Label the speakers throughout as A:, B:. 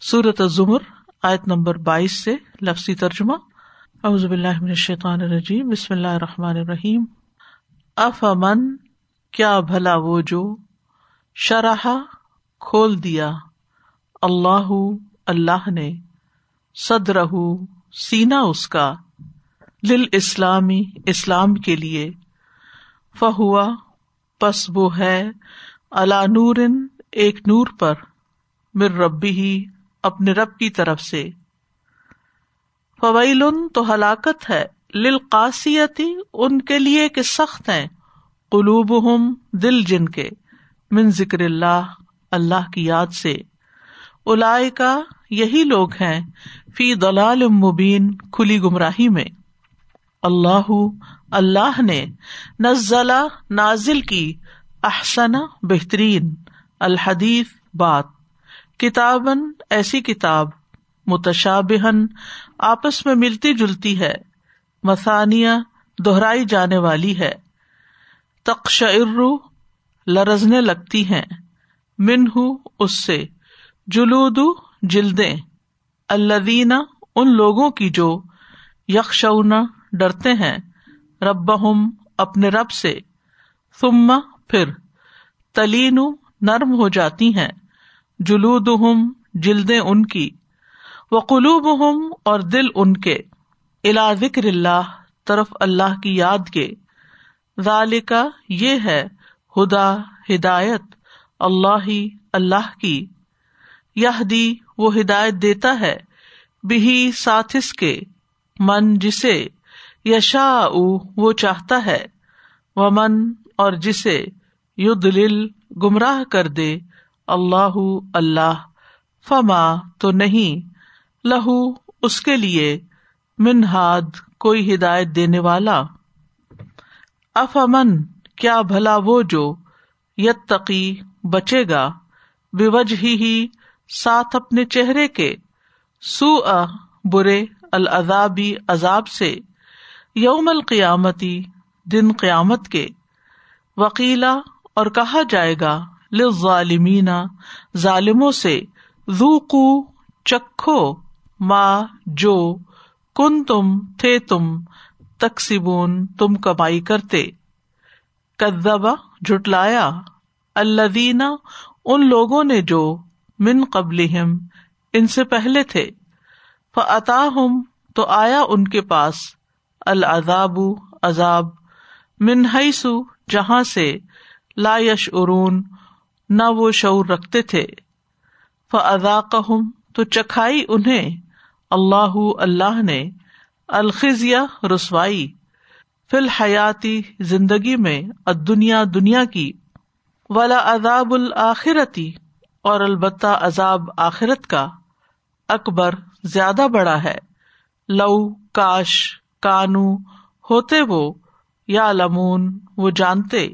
A: سورت الزمر، آیت نمبر بائیس سے لفظی ترجمہ۔ اعوذ باللہ من الشیطان الرجیم، بسم اللہ الرحمن الرحیم۔ اف امن کیا بھلا وہ جو شرح کھول دیا۔ اللہ اللہ نے صدرہ سینا اس کا۔ لل اسلامی اسلام کے لیے۔ فہوا، پس وہ ہے۔ اللہ نور ایک نور پر۔ مر ربی ہی اپنے رب کی طرف سے۔ فویل تو ہلاکت ہے۔ للقاسیتی ان کے لیے کہ سخت ہیں۔ قلوب ہم دل جن کے۔ من ذکر اللہ اللہ کی یاد سے۔ الاائے کا یہی لوگ ہیں۔ فی دلال مبین، کھلی گمراہی میں۔ اللہ اللہ نے نزلہ، نازل کی۔ احسن بہترین۔ الحدیث، بات۔ کتابن ایسی کتاب متشابہن آپس میں ملتی جلتی ہے مسانیہ دہرائی جانے والی ہے۔ تقشعر لرزنے لگتی ہیں من ہوں اس سے۔ جلود جلدیں۔ الدینہ ان لوگوں کی جو یکشونا ڈرتے ہیں رب اپنے رب سے۔ ثم پھر تلین نرم ہو جاتی ہیں۔ جلود ہم جلدیں ان کی وہ قلوب ہم اور دل ان کے الا ذکر اللہ، طرف اللہ کی یاد کے۔ ذالکا یہ ہے ہدا، ہدایت، اللہ ہی، اللہ کی۔ یہ دی وہ ہدایت دیتا ہے بھی ساتھس کے، من جسے۔ یشا وہ چاہتا ہے وہ من اور جسے یو دل گمراہ کر دے۔ اللہ اللہ، فما تو نہیں، لہو اس کے لیے منہاد کوئی ہدایت دینے والا۔ اف امن کیا بھلا وہ جو یتقی بچے گا بے وجہ ہی ساتھ اپنے چہرے کے۔ سو برے العذابی عذاب سے، یوم القیامتی دن قیامت کے۔ وکیلا اور کہا جائے گا ظالمین ظالموں سے ذوقو چکھو ماں جو کن تم تھے تم تقسیبون تم کمائی کرتے۔ کدبا جٹلایا اللہ ان لوگوں نے جو من قبل ان سے پہلے تھے۔ فعطا ہوں تو آیا ان کے پاس العذاب، عذاب منہسو جہاں سے لا یش ارون نہ وہ شعور رکھتے تھے۔ فضاقہم تو چکھائی انہیں۔ اللہ اللہ نے الخذیہ رسوائی۔ فی الحیاتی، زندگی میں دنیا دنیا کی۔ ولا عذاب الآخرتی، اور البتہ عذاب آخرت کا اکبر زیادہ بڑا ہے۔ لو، کاش، کانو، ہوتے وہ یا لمون وہ جانتے۔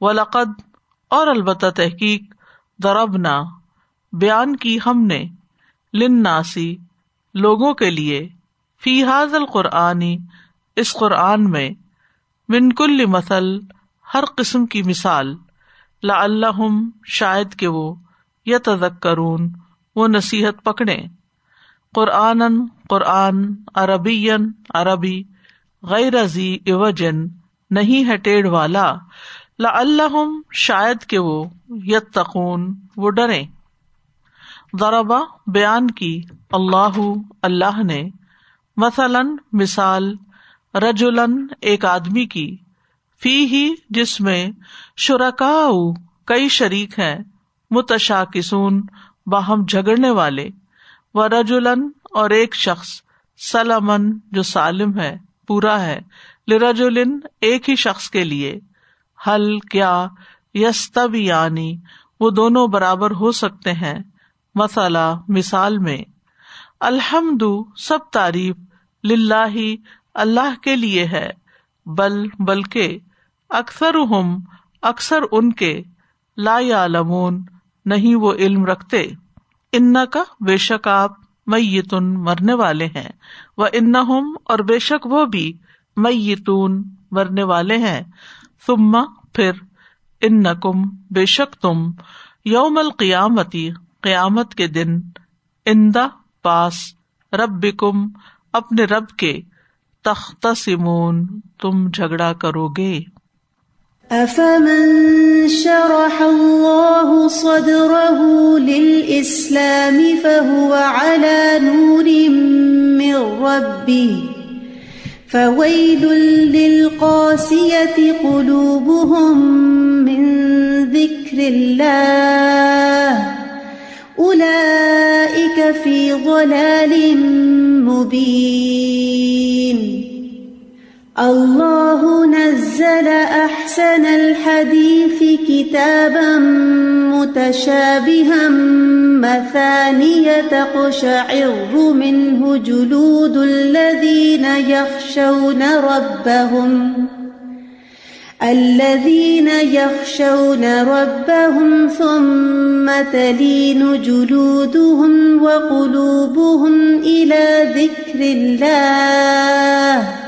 A: و لقد اور البتہ تحقیق دربنا بیان کی ہم نے لن ناسی لوگوں کے لیے، فی حاض القرآنی اس قرآن میں، من کل مسل ہر قسم کی مثال لا اللہ شاید کہ وہ یا تذکرون وہ نصیحت پکڑے قرآن قرآن عربی عربی، غیر ازی اوجن نہیں ہے ٹیڑھ والا۔ لا اللہ شاید کہ وہ یتقون، وہ ڈرے ضربا بیان کی اللہ اللہ نے مثلاً مثال رجولن ایک آدمی کی فی ہی جس میں شرکا کئی شریک ہیں متشا کسون باہم جھگڑنے والے۔ و رجولن اور ایک شخص سلمن جو سالم ہے، پورا ہے۔ لرجولن ایک ہی شخص کے لیے۔ حل کیا یس تب یعنی وہ دونوں برابر ہو سکتے ہیں۔ مسئلہ مثال میں، الحمد سب تعریف لاہ اللہ کے لیے ہے، بل بلکہ اکثر ہم اکثر ان کے لا لمون نہیں وہ علم رکھتے۔ ان کا بے شک آپ میتون مرنے والے ہیں وہ ان اور بے شک وہ بھی میتون مرنے والے ہیں۔ سما پھر ان کم بے شک تم یوم القیامتی قیامت کے دن اندا پاس رب کم اپنے رب کے تخت سمون تم جھگڑا کرو گے۔
B: افمن شرح الله صدره للإسلام فهو على نور من ربه فويل للقاسية قلوبهم من ذكر الله أولئك في ضلال مبين الله نزل أحسن الحديث كتابا متشابها مثانية تقشعر منه جلود الذين يخشون ربهم الذين يخشون ربهم ثم تلين جلودهم وقلوبهم إلى ذكر الله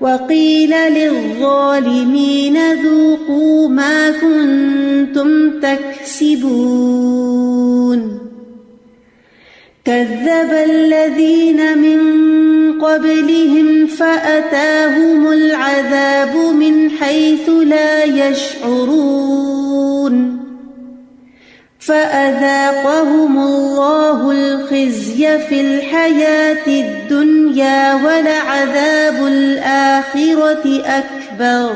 B: وقيل للظالمين ذوقوا ما كنتم تكسبون. كذب الذين من قبلهم فأتاهم العذاب من حيث لا يشعرون. فأذاقهم الله الخزي في الحياة الدنيا ولعذاب الآخرة أكبر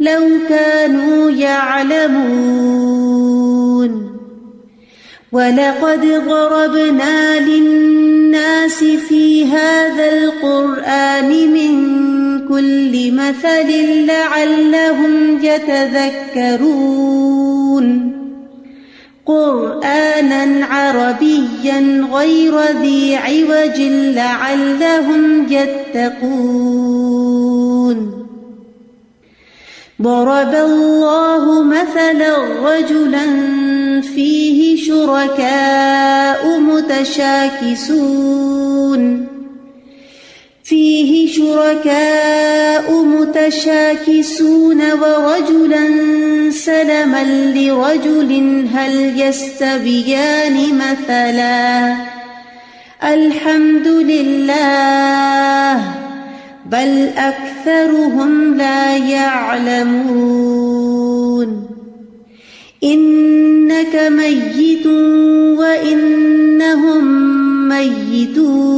B: لو كانوا يعلمون ولقد ضربنا للناس في هذا القرآن من كل مثل لعلهم يتذكرون قرآنا عربيا غير ذي عوج لعلهم يتقون. ضرب الله مثلا رجلا فيه شركاء متشاكسون. فيه شركاء متشاكسون ورجلا سلما لرجل هل يستبيان مثلا؟ الحمد لله، بل أكثرهم لا يعلمون. إنك ميت وإنهم ميتون.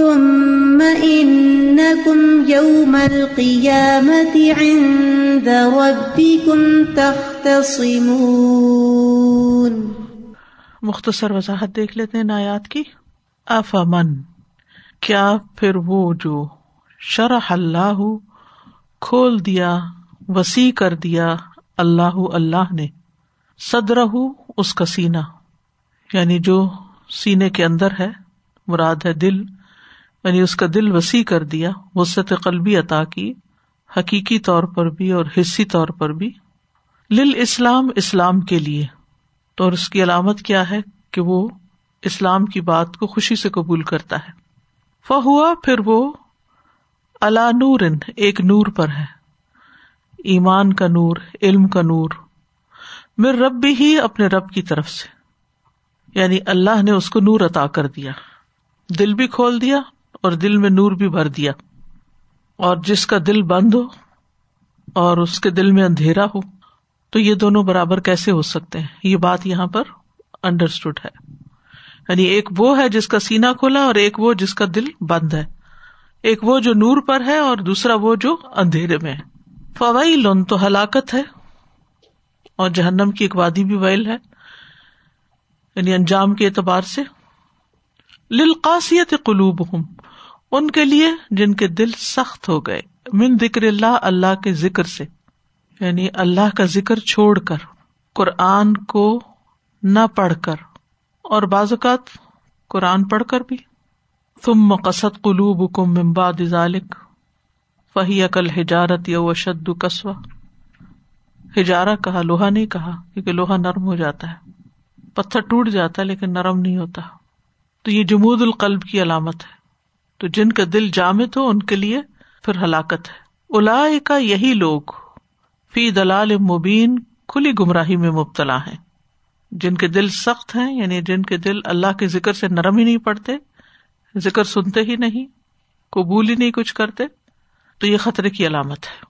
B: ثم إنكم يوم القيامة عند ربكم تختصمون.
A: مختصر وضاحت دیکھ لیتے ہیں آیات کی. افمن کیا پھر وہ جو شرح اللہ کھول دیا، وسیع کر دیا اللہ اللہ نے صدر اس کا سینا یعنی جو سینے کے اندر ہے، مراد ہے دل یعنی اس کا دل وسیع کر دیا وسط قلبی عطا کی، حقیقی طور پر بھی اور حصی طور پر بھی۔ لل اسلام اسلام کے لیے۔ تو اور اس کی علامت کیا ہے کہ وہ اسلام کی بات کو خوشی سے قبول کرتا ہے۔ فہوا پھر وہ اللہ نور ایک نور پر ہے۔ ایمان کا نور، علم کا نور۔ میر رب بھی ہی اپنے رب کی طرف سے۔ یعنی اللہ نے اس کو نور عطا کر دیا۔ دل بھی کھول دیا اور دل میں نور بھی بھر دیا۔ اور جس کا دل بند ہو اور اس کے دل میں اندھیرا ہو، تو یہ دونوں برابر کیسے ہو سکتے ہیں؟ یہ بات یہاں پر انڈرسٹوڈ ہے۔ یعنی ایک وہ ہے جس کا سینا کھلا اور ایک وہ جس کا دل بند ہے۔ ایک وہ جو نور پر ہے اور دوسرا وہ جو اندھیرے میں ہے۔ فوائی لون تو ہلاکت ہے اور جہنم کی ایک وادی بھی ویل ہے۔ یعنی انجام کے اعتبار سے۔ للقاسیت قلوب ہوں ان کے لیے جن کے دل سخت ہو گئے۔ من ذکر اللہ اللہ کے ذکر سے۔ یعنی اللہ کا ذکر چھوڑ کر، قرآن کو نہ پڑھ کر۔ اور بعض اوقات قرآن پڑھ کر بھی۔ تم مقصد قلوب کم ممباد ذالک فہی عقل ہجارت یا وشد کسوا ہجارا کہا، لوہا نہیں کہا، کیونکہ لوہا نرم ہو جاتا ہے۔ پتھر ٹوٹ جاتا ہے، لیکن نرم نہیں ہوتا۔ تو یہ جمود القلب کی علامت ہے۔ تو جن کا دل جامد ہو ان کے لیے پھر ہلاکت ہے۔ الا کا یہی لوگ فی دلال مبین کھلی گمراہی میں مبتلا ہے جن کے دل سخت ہیں یعنی جن کے دل اللہ کے ذکر سے نرم ہی نہیں پڑتے، ذکر سنتے ہی نہیں، قبول ہی نہیں کچھ کرتے، تو یہ خطرے کی علامت ہے۔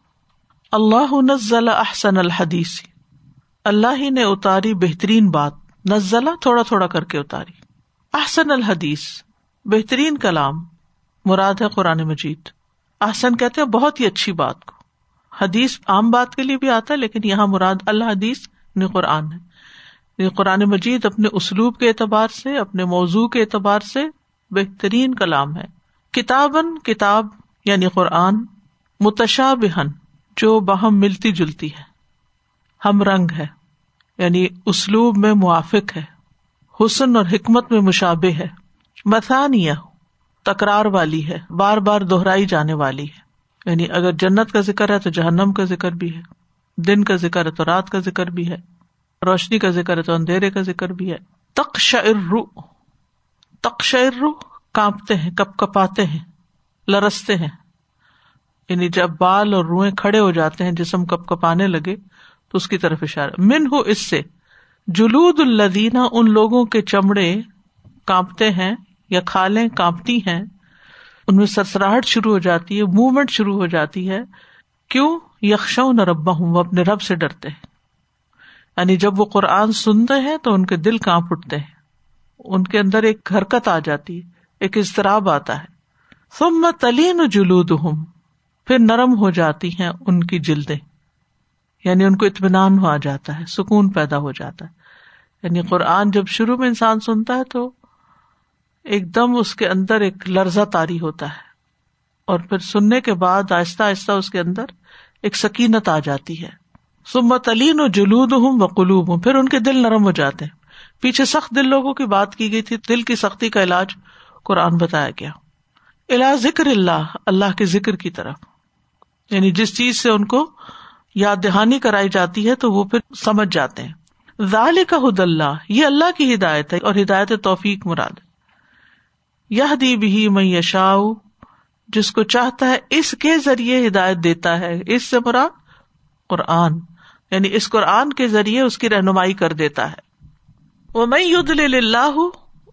A: اللہ نزل احسن الحدیث۔ اللہ ہی نے اتاری بہترین بات، نزلہ تھوڑا تھوڑا کر کے اتاری۔ احسن الحدیث، بہترین کلام۔ مراد ہے قرآن مجید۔ احسن کہتے ہیں بہت ہی اچھی بات کو۔ حدیث عام بات کے لیے بھی آتا ہے، لیکن یہاں مراد اللہ حدیث نے قرآن ہے۔ قرآن مجید اپنے اسلوب کے اعتبار سے، اپنے موضوع کے اعتبار سے بہترین کلام ہے۔ کتابن کتاب یعنی قرآن متشا بہن جو باہم ملتی جلتی ہے۔ ہم رنگ ہے یعنی اسلوب میں موافق ہے۔ حسن اور حکمت میں مشابے ہے۔ مثانیہ تکرار والی ہے، بار بار دہرائی جانے والی ہے۔ یعنی اگر جنت کا ذکر ہے تو جہنم کا ذکر بھی ہے، دن کا ذکر ہے تو رات کا ذکر بھی ہے، روشنی کا ذکر ہے تو اندھیرے کا ذکر بھی ہے۔ تقشعر تقشعر کانپتے ہیں، کپ کپاتے ہیں، لرستے ہیں۔ یعنی جب بال اور روئیں کھڑے ہو جاتے ہیں، جسم کپ کپانے لگے تو اس کی طرف اشارہ۔ من ہو اس سے، جلود الدینہ ان لوگوں کے چمڑے کانپتے ہیں یا کھالیں، کانپتی ہیں، ان میں سرسراہٹ شروع ہو جاتی ہے، موومنٹ شروع ہو جاتی ہے۔ کیوں؟ یکشا نہ ربا ہوں وہ اپنے رب سے ڈرتے ہیں۔ یعنی جب وہ قرآن سنتے ہیں تو ان کے دل کانپ اٹھتے ہیں۔ ان کے اندر ایک حرکت آ جاتی ہے، ایک اضطراب آتا ہے۔ سم تلین جلود ہوں پھر نرم ہو جاتی ہیں ان کی جلدیں۔ یعنی ان کو اطمینان ہو آ جاتا ہے، سکون پیدا ہو جاتا ہے۔ یعنی قرآن جب شروع میں انسان سنتا ہے تو ایک دم اس کے اندر ایک لرزہ تاری ہوتا ہے اور پھر سننے کے بعد آہستہ آہستہ اس کے اندر ایک سکینت آ جاتی ہے۔ سمت علین و جلود ہوں و قلوب ہوں پھر ان کے دل نرم ہو جاتے ہیں۔ پیچھے سخت دل لوگوں کی بات کی گئی تھی، دل کی سختی کا علاج قرآن بتایا گیا۔ علاج ذکر اللہ اللہ کے ذکر کی طرف۔ یعنی جس چیز سے ان کو یاد دہانی کرائی جاتی ہے تو وہ پھر سمجھ جاتے ہیں۔ ظال کا حد اللہ یہ اللہ کی ہدایت ہے اور ہدایت توفیق مراد۔ یہ دی بھی میں یشا جس کو چاہتا ہے اس کے ذریعے ہدایت دیتا ہے۔ اس سے مراد قرآن یعنی اس قرآن کے ذریعے اس کی رہنمائی کر دیتا ہے۔ وہ میں ید اللہ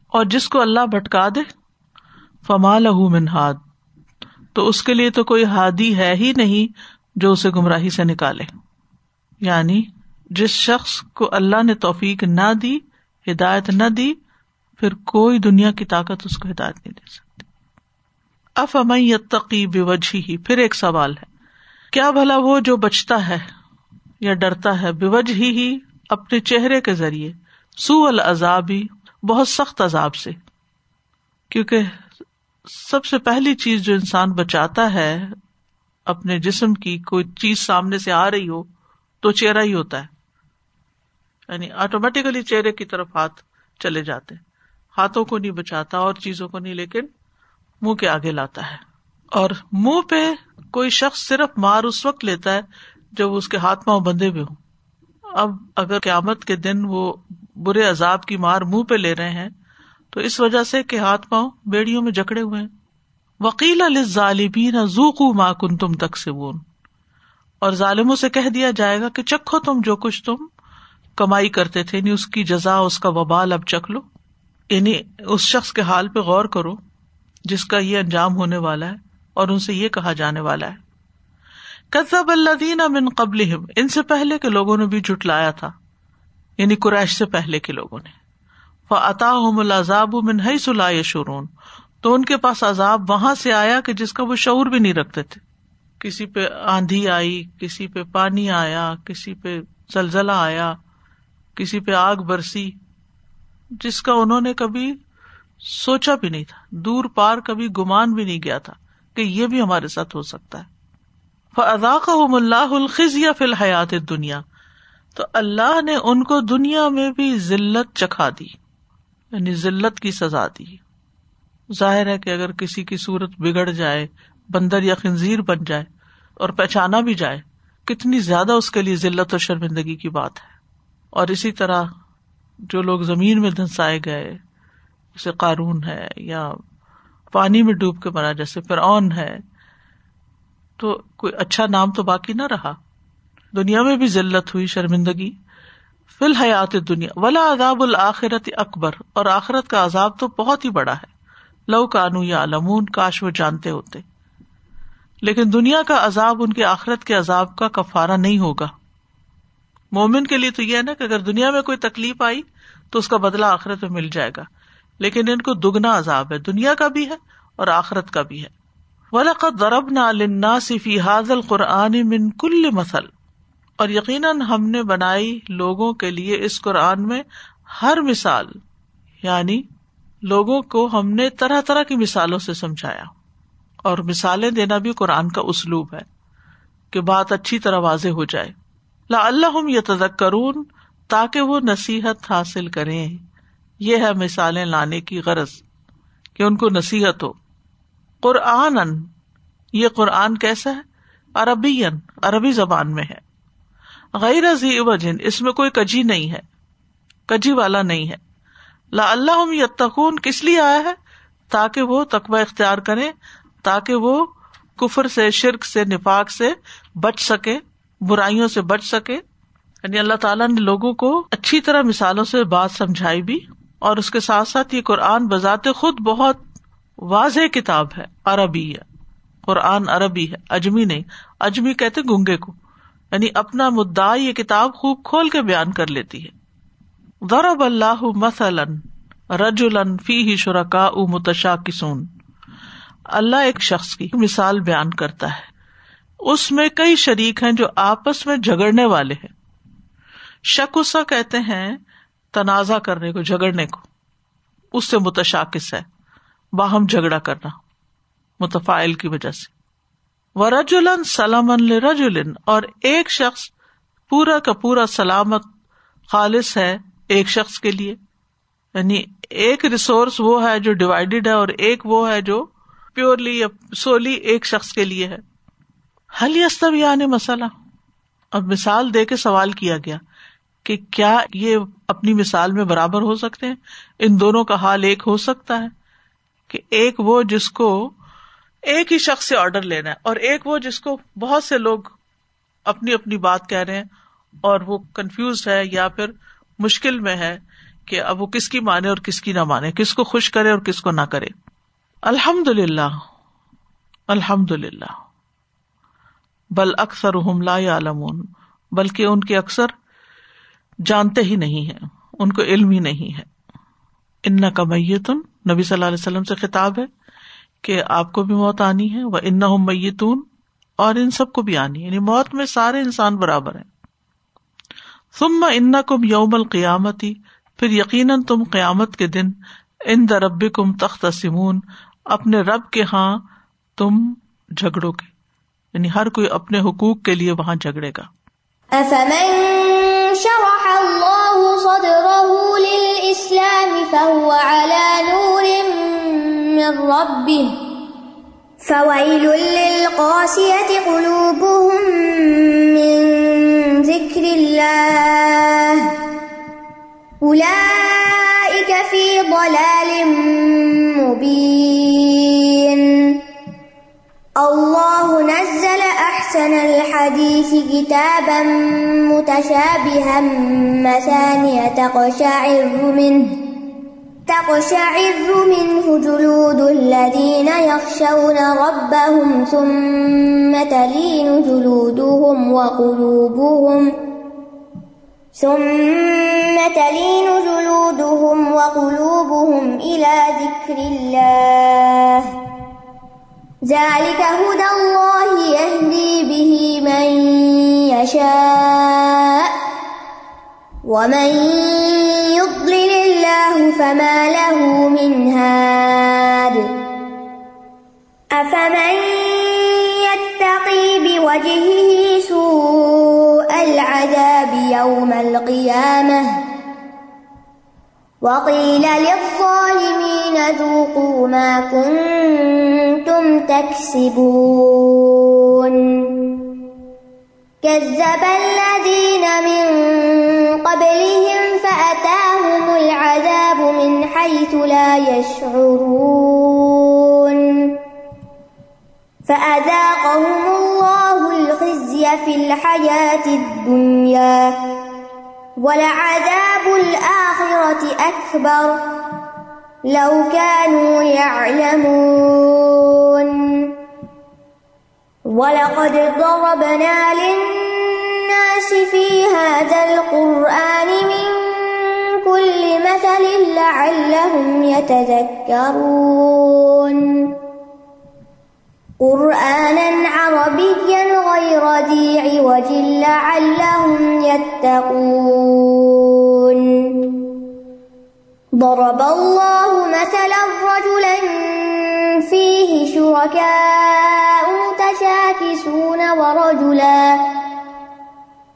A: اور جس کو اللہ بھٹکا دے، فما لہ منہاد تو اس کے لیے تو کوئی ہادی ہے ہی نہیں جو اسے گمراہی سے نکالے۔ یعنی جس شخص کو اللہ نے توفیق نہ دی، ہدایت نہ دی پھر کوئی دنیا کی طاقت اس کو ہدایت نہیں دے سکتی۔ اف امئی بے ہی پھر ایک سوال ہے۔ کیا بھلا وہ جو بچتا ہے یا ڈرتا ہے بے وجہ ہی اپنے چہرے کے ذریعے سو العذابی بہت سخت عذاب سے؟ کیونکہ سب سے پہلی چیز جو انسان بچاتا ہے، اپنے جسم کی کوئی چیز سامنے سے آ رہی ہو، تو چہرہ ہی ہوتا ہے۔ یعنی آٹومیٹیکلی چہرے کی طرف ہاتھ چلے جاتے ہاتھوں کو نہیں بچاتا اور چیزوں کو نہیں، لیکن منہ کے آگے لاتا ہے۔ اور منہ پہ کوئی شخص صرف مار اس وقت لیتا ہے جب اس کے ہاتھ پاؤں بندے ہوئے ہوں۔ اب اگر قیامت کے دن وہ برے عذاب کی مار منہ پہ لے رہے ہیں، تو اس وجہ سے کہ ہاتھ پاؤں بیڑیوں میں جکڑے ہوئے ہیں۔ وکیل ظالبین زوکو ماں کن تم تک سے اور ظالموں سے کہہ دیا جائے گا کہ چکھو تم جو کچھ تم کمائی کرتے تھے یعنی اس کی جزا، اس کا وبال اب چکھ لو۔ یعنی اس شخص کے حال پہ غور کرو جس کا یہ انجام ہونے والا ہے اور ان سے یہ کہا جانے والا ہے۔ کزب اللہ دین امن قبل ان سے پہلے کے لوگوں نے بھی جٹلایا تھا یعنی قریش سے پہلے کے لوگوں نے۔ عطا الزاب منہ سلا شرون تو ان کے پاس عذاب وہاں سے آیا کہ جس کا وہ شعور بھی نہیں رکھتے تھے۔ کسی پہ آندھی آئی، کسی پہ پانی آیا، کسی پہ زلزلہ آیا، کسی پہ آگ برسی۔ جس کا انہوں نے کبھی سوچا بھی نہیں تھا، دور پار کبھی گمان بھی نہیں گیا تھا کہ یہ بھی ہمارے ساتھ ہو سکتا ہے۔ فضا کا اللہ الخذ یا فی الحیات دنیا تو اللہ نے ان کو دنیا میں بھی ذلت چکھا دی یعنی ذلت کی سزا دی۔ ظاہر ہے کہ اگر کسی کی صورت بگڑ جائے، بندر یا خنزیر بن جائے اور پہچانا بھی جائے، کتنی زیادہ اس کے لیے ذلت اور شرمندگی کی بات ہے۔ اور اسی طرح جو لوگ زمین میں دھنسائے گئے، جیسے قارون ہے یا پانی میں ڈوب کے مرا، جیسے فرعون ہے، تو کوئی اچھا نام تو باقی نہ رہا۔ دنیا میں بھی ذلت ہوئی، شرمندگی۔ فی الحیات دنیا ولا عذاب الآخرت اکبر۔ اور آخرت کا عذاب تو بہت ہی بڑا ہے۔ لو کانو یا علمون کاش وہ جانتے ہوتے۔ لیکن دنیا کا عذاب، ان کے آخرت کے عذاب کا کفارہ نہیں ہوگا۔ مومن کے لیے تو یہ ہے نا کہ اگر دنیا میں کوئی تکلیف آئی تو اس کا بدلا آخرت میں مل جائے گا۔ لیکن ان کو دگنا عذاب ہے۔ دنیا کا بھی ہے اور آخرت کا بھی ہے۔ ولقت ضرب نہ صفی حاضل قرآن من کل مسل اور یقیناً ہم نے بنائی لوگوں کے لیے اس قرآن میں ہر مثال یعنی لوگوں کو ہم نے طرح طرح کی مثالوں سے سمجھایا۔ اور مثالیں دینا بھی قرآن کا اسلوب ہے کہ بات اچھی طرح واضح ہو جائے۔ لا اللہ یہ تذکرون تاکہ وہ نصیحت حاصل کریں۔ یہ ہے مثالیں لانے کی غرض، کہ ان کو نصیحت ہو۔ قرآن یہ قرآن کیسا ہے؟ عربی عربی زبان میں ہے۔ غیر وجن اس میں کوئی کجی نہیں ہے۔ کجی والا نہیں ہے۔ لا اللہ یتقون، کس لیے آیا ہے؟ تاکہ وہ تقبہ اختیار کرے تاکہ وہ کفر سے، شرک سے، نفاق سے بچ سکے برائیوں سے بچ سکے۔ یعنی اللہ تعالیٰ نے لوگوں کو اچھی طرح مثالوں سے بات سمجھائی بھی۔ اور اس کے ساتھ ساتھ یہ قرآن بذات خود بہت واضح کتاب ہے، عربی ہے۔ قرآن عربی ہے، اجمی نہیں۔ اجمی کہتے گنگے کو۔ یعنی اپنا مدعا یہ کتاب خوب کھول کے بیان کر لیتی ہے۔ ضرب اللہ مثلاً رج فی ہی شرکا متشا کسون اللہ ایک شخص کی مثال بیان کرتا ہے۔ اس میں کئی شریک ہیں جو آپس میں جھگڑنے والے ہیں۔ شکسا کہتے ہیں تنازع کرنے کو، جھگڑنے کو۔ اس سے متشاکس ہے۔ باہم جھگڑا کرنا، متفائل کی وجہ سے۔ و رجولن سلام رجولن اور ایک شخص پورا کا پورا سلامت خالص ہے ایک شخص کے لیے۔ یعنی ایک ریسورس وہ ہے جو ڈیوائڈیڈ ہے اور ایک وہ ہے جو پیورلی یا سولی ایک شخص کے لیے ہے۔ حل یستب یعنی مسئلہ اب مثال دے کے سوال کیا گیا کہ کیا یہ اپنی مثال میں برابر ہو سکتے ہیں؟ ان دونوں کا حال ایک ہو سکتا ہے کہ ایک وہ جس کو ایک ہی شخص سے آرڈر لینا ہے اور ایک وہ جس کو بہت سے لوگ اپنی اپنی بات کہہ رہے ہیں اور وہ کنفیوز ہے یا پھر مشکل میں ہے کہ اب وہ کس کی مانے اور کس کی نہ مانے، کس کو خوش کرے اور کس کو نہ کرے۔ الحمد للہ الحمد للہ بل اکثر لا عالمون بلکہ ان کے اکثر جانتے ہی نہیں ہے ان کو علم ہی نہیں ہے۔ ان کا میتن نبی صلی اللہ علیہ وسلم سے خطاب ہے کہ آپ کو بھی موت آنی ہے وہ ان میتون، اور ان سب کو بھی آنی ہے۔ یعنی موت میں سارے انسان برابر ہیں۔ تم ان کم یوم القیامتی پھر یقیناً تم قیامت کے دن ان درب کم تخت سمون اپنے رب کے ہاں تم جھگڑو گے۔ یعنی ہر کوئی اپنے حقوق کے لیے وہاں جھگڑے گا۔
C: افمن شرح اللہ صدره للإسلام فهو على نور من ربه فويل للقاسية قلوبهم من ذكر الله أولئك في ضلال مبين أحسن الحديث كتابا متشابها مثانية تقشعر منه تقشعر منه جلود الذين يخشون ربهم ثم تلين جلودهم وقلوبهم، ثم تلين جلودهم وقلوبهم إلى ذكر الله. ذلك هدى الله يهدي به من يشاء. ومن يضلل الله فما له من هاد. أفمن يتقي بوجهه سوء العذاب يوم القيامة؟ وقيل للظالمين ذوقوا ما كنتم تكسبون. كذب الذين من قبلهم فأتاهم العذاب من حيث لا يشعرون. فأذاقهم الله الخزي في الحياة الدنيا. ولعذاب الآخرة أكبر لو كانوا يعلمون. ولقد ضربنا للناس في هذا القرآن من كل مثل لعلهم يتذكرون. قرآنا عربيا غير ذي عوج لعلهم يتقون. ضرب الله مثلا رجلا فيه شركاء متشاكسون ورجلا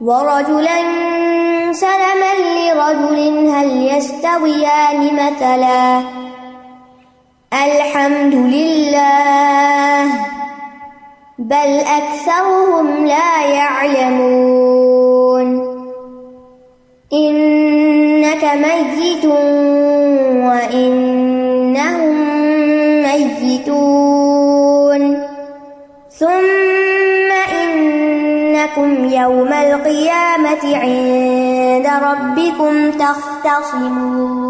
C: ورجلا سلما لرجل، هل يستويان مثلا؟ الحمد لله بل أكثرهم لا يعلمون إنك ميت وإنهم ميتون ثم إنكم يوم القيامة عند ربكم تختصمون